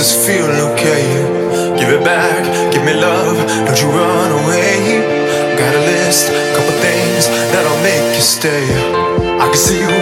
Just feeling okay? Give it back, give me love, don't you run away. Got a list, couple things that'll make you stay. I can see you.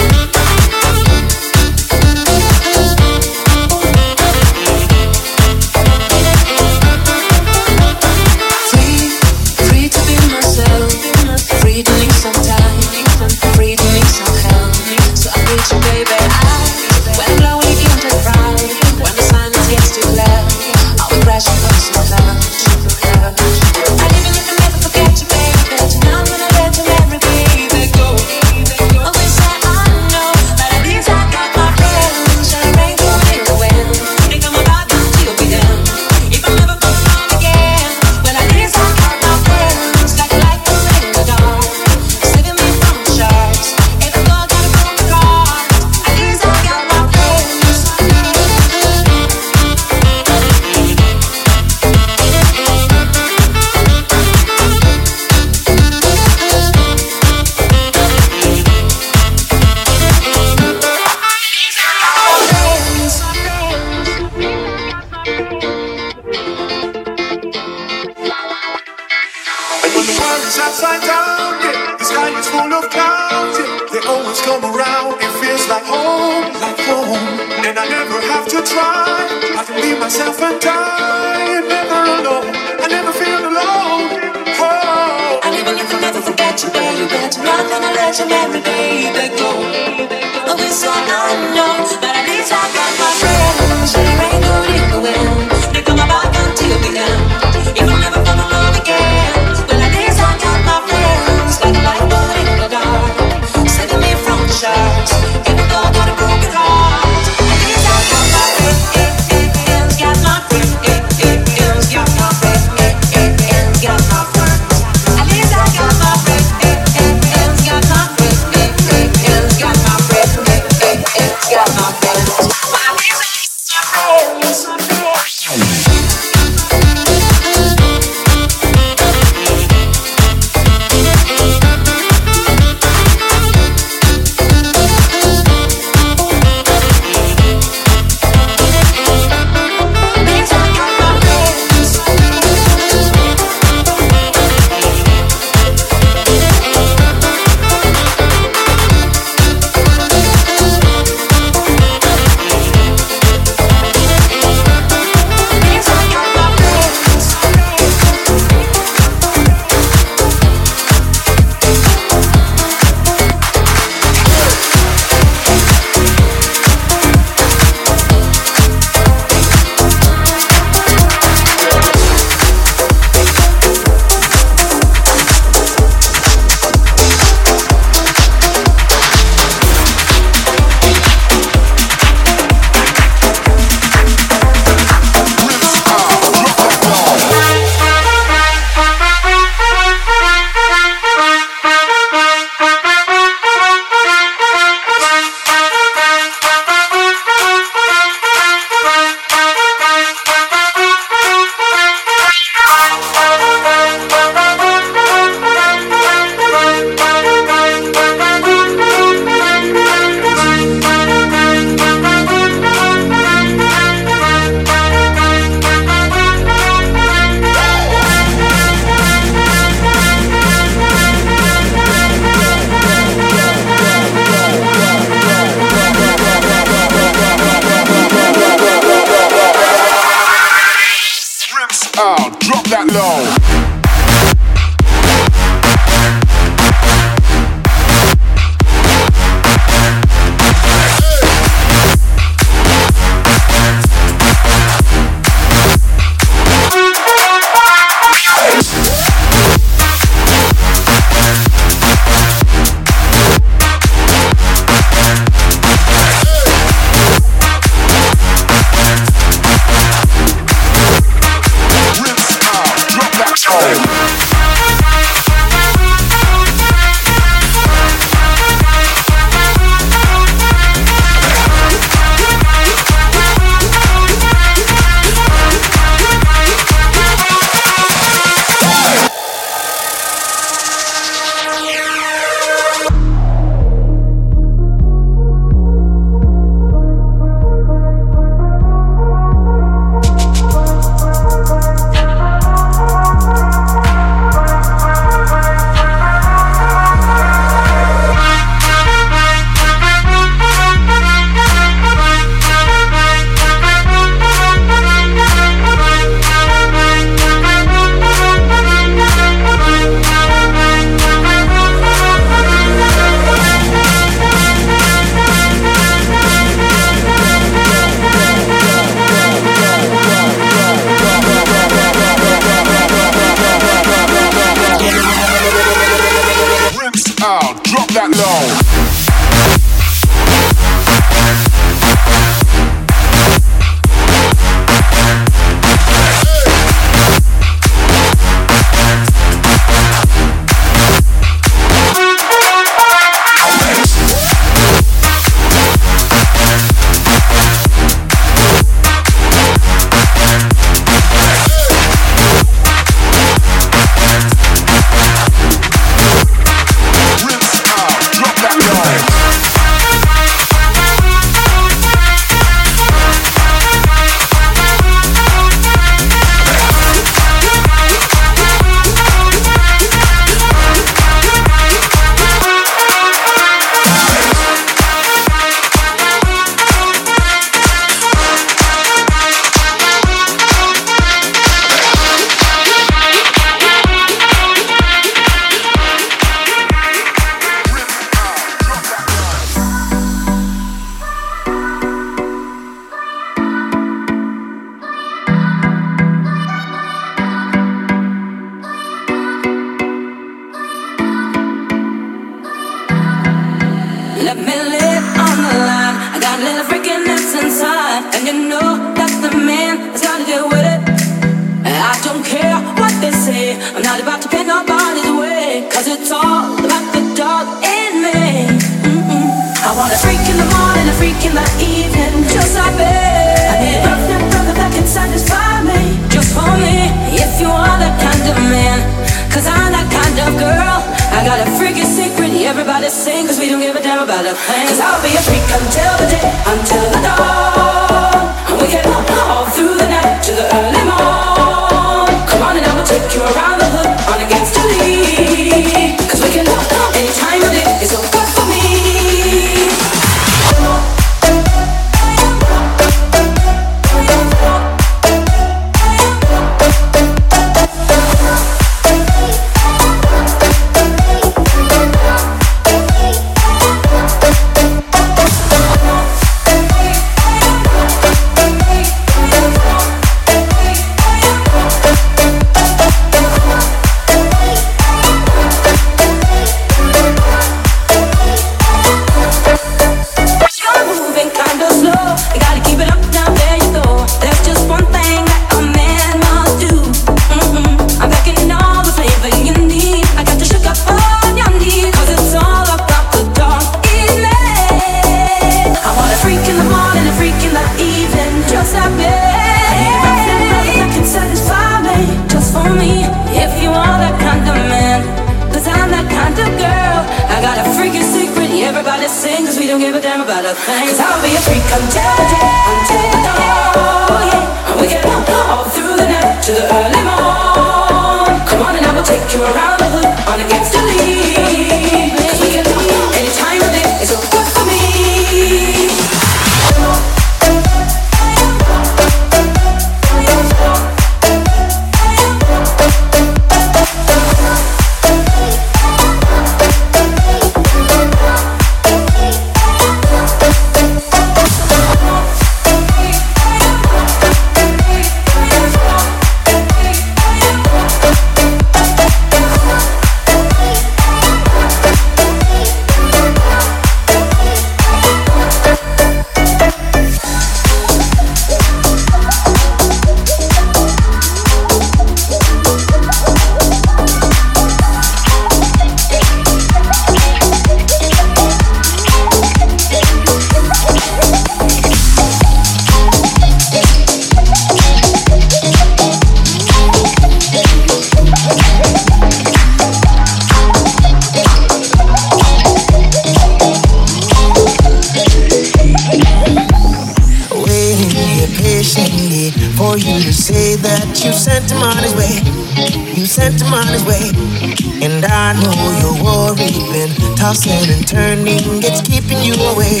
turning, it's keeping you away.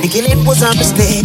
Thinking it was a mistake.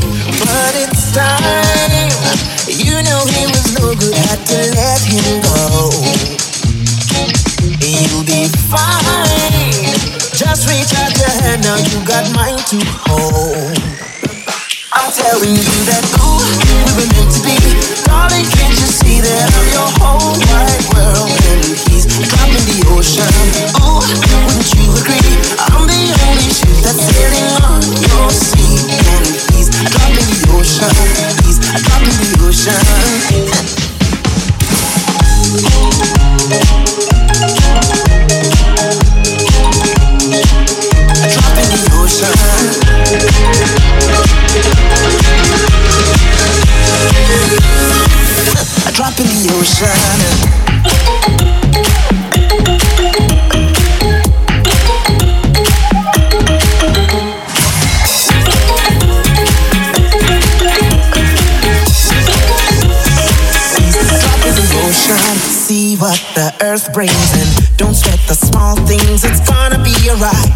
earth brings. And don't sweat the small things, it's gonna be alright.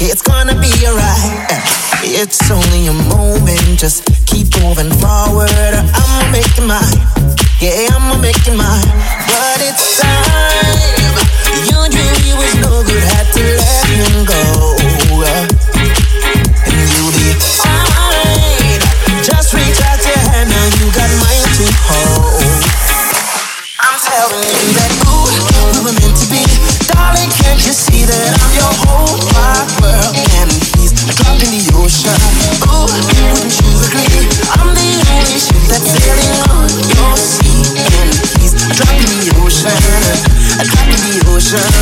It's gonna be alright. It's only a moment, just keep moving forward. I'ma make it mine. Yeah, I'ma make it mine. But it's time your dream was sailing on. Your sea in the ocean, in the ocean.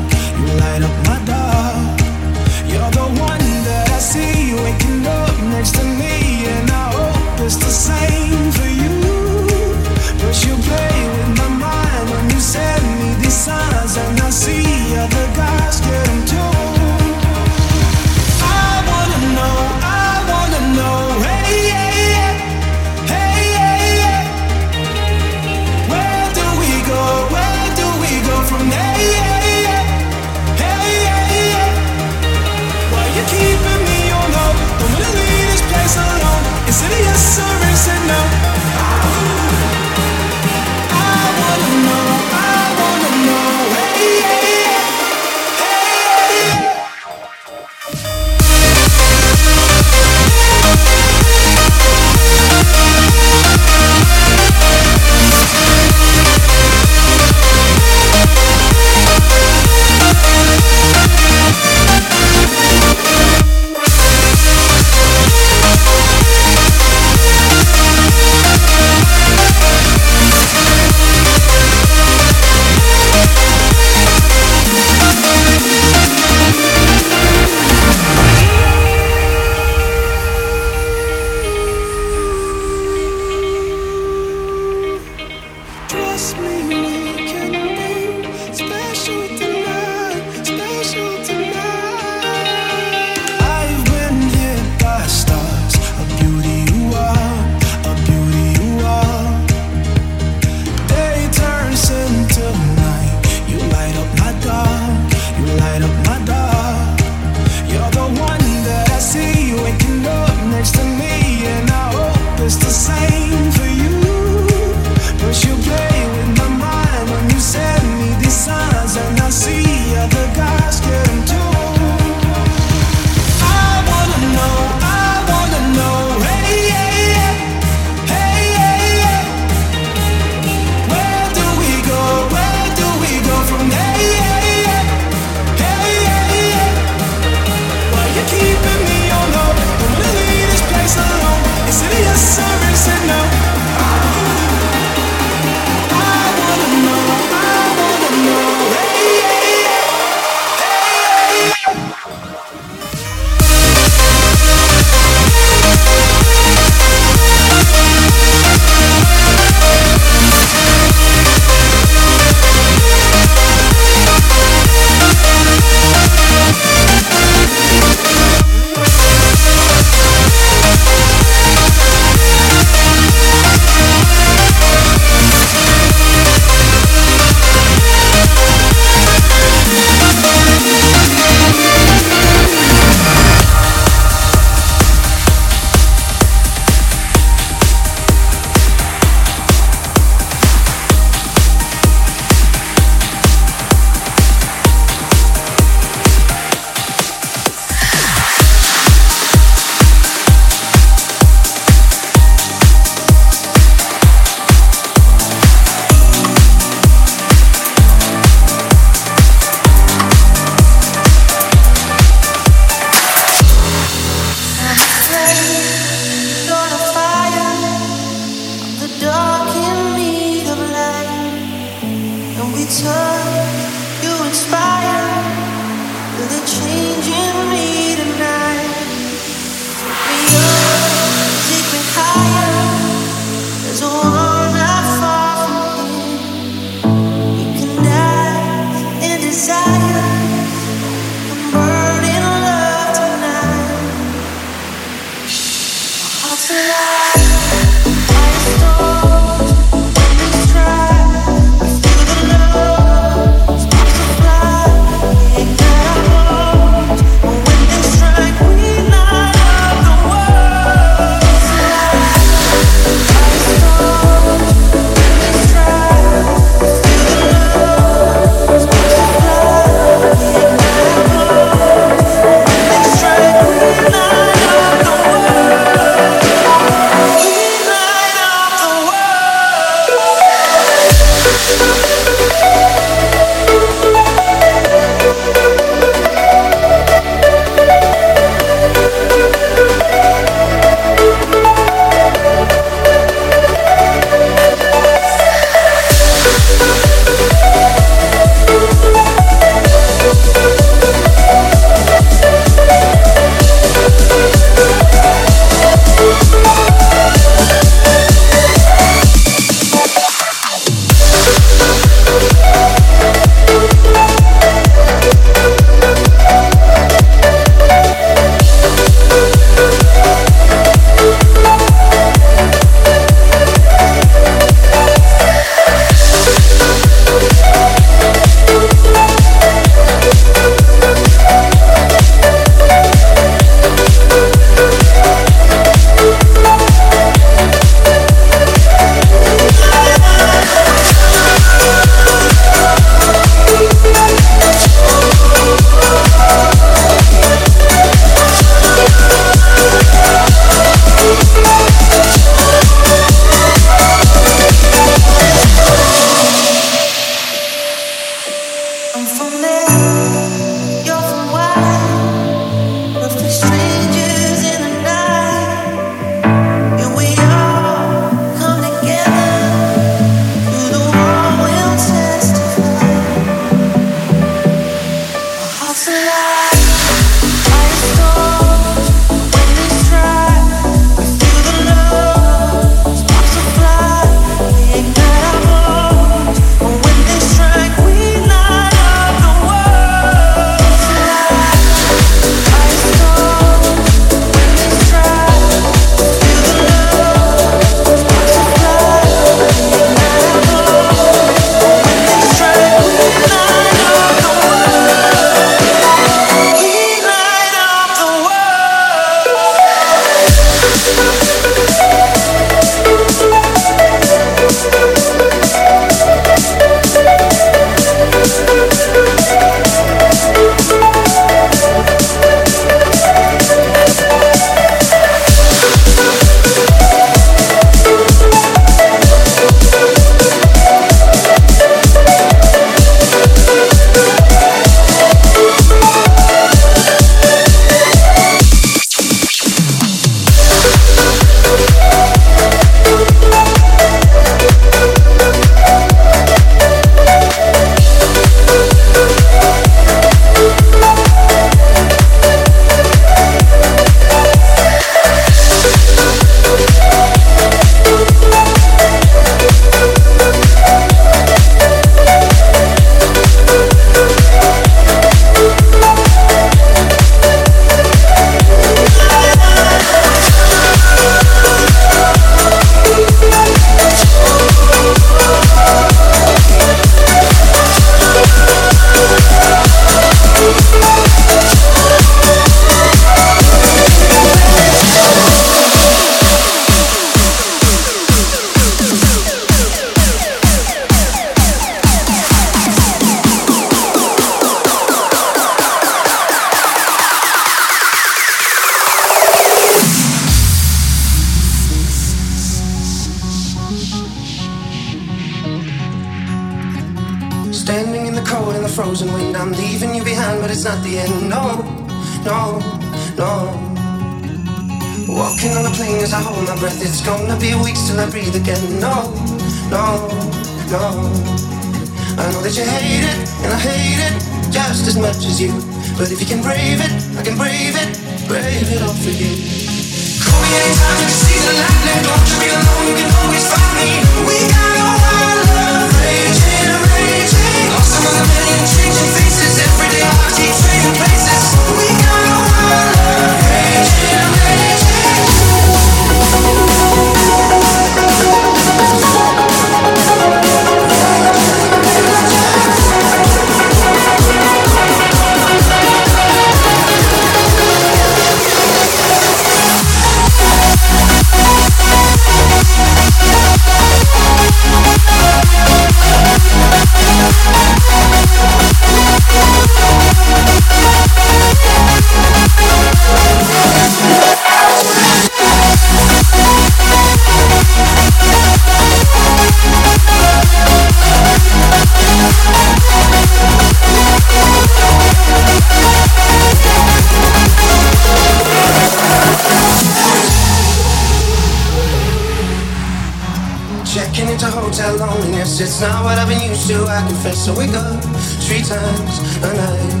So wake up three times a night.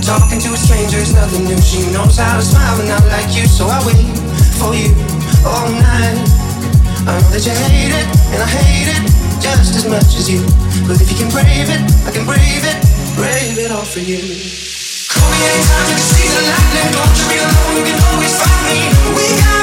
Talking to a stranger is nothing new. She knows how to smile, but not like you. So I wait for you all night. I know that you hate it, and I hate it just as much as you. But if you can brave it, I can brave it, brave it all for you. Call me anytime you can see the lightning. Don't you be alone, you can always find me. We got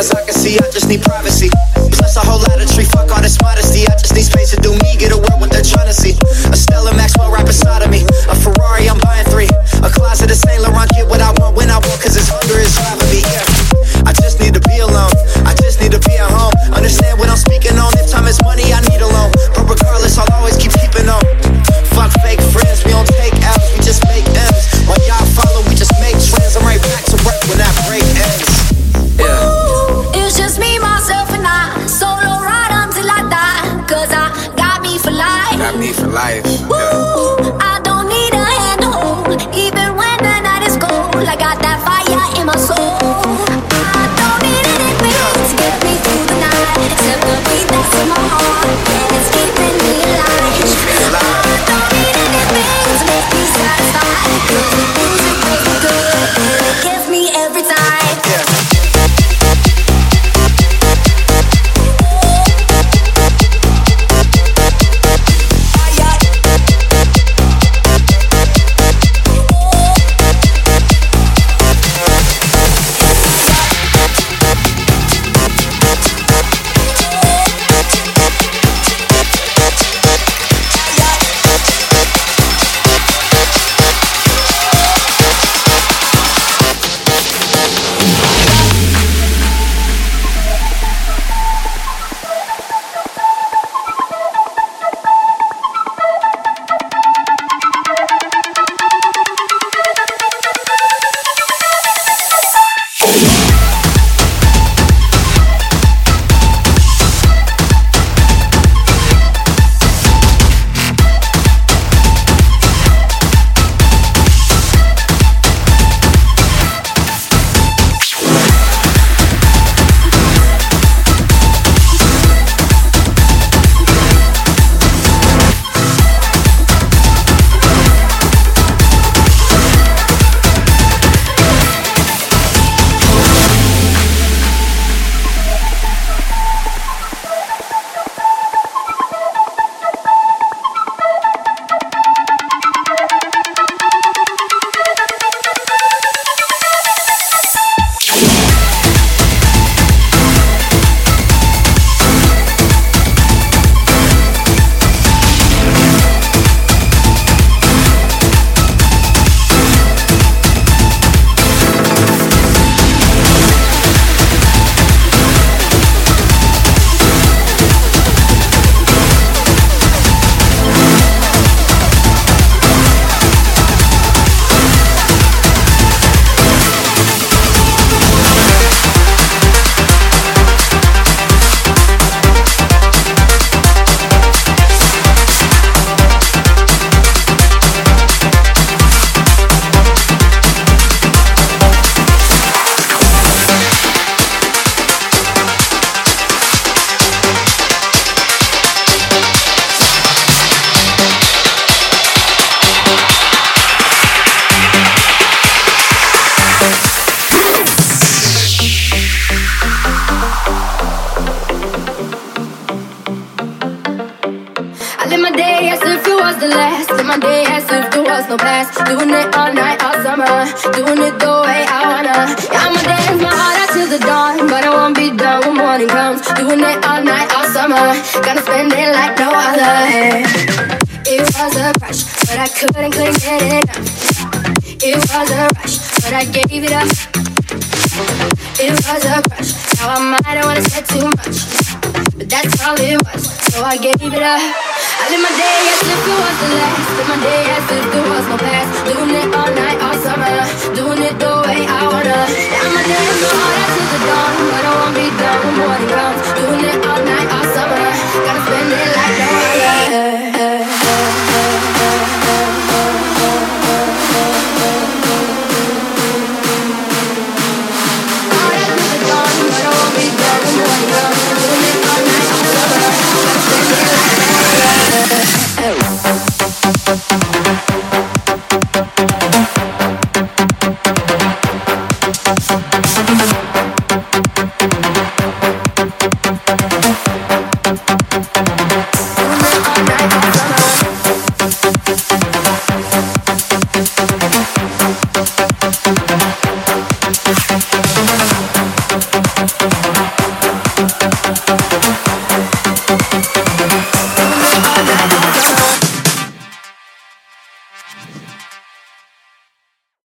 as I can see, I just need privacy. Plus a whole lot of tree, fuck all this modesty. I just need space to do me, get aware what they're trying to see. A Stella Maxwell right beside of me. A Ferrari, I'm buying three. A closet of Saint Laurent, get what I want when my day as if there was no past. Doing it all night, all summer. Doing it the way I wanna. Yeah, I'ma dance my heart out till the dawn, but I won't be done when morning comes. Doing it all night, all summer. Gonna spend it like no other. It was a rush, but I couldn't, couldn't get. It was a rush, but I gave it up. It was a crush. Now I might not wanna say too much, but that's all it was. So I gave it up. I live my day as if it was the last. Live my day as if there was no past. Doing it all night, all summer. Doing it the way I wanna. I'm a damn hard after the dawn, but I won't be done when morning comes. Doing it. All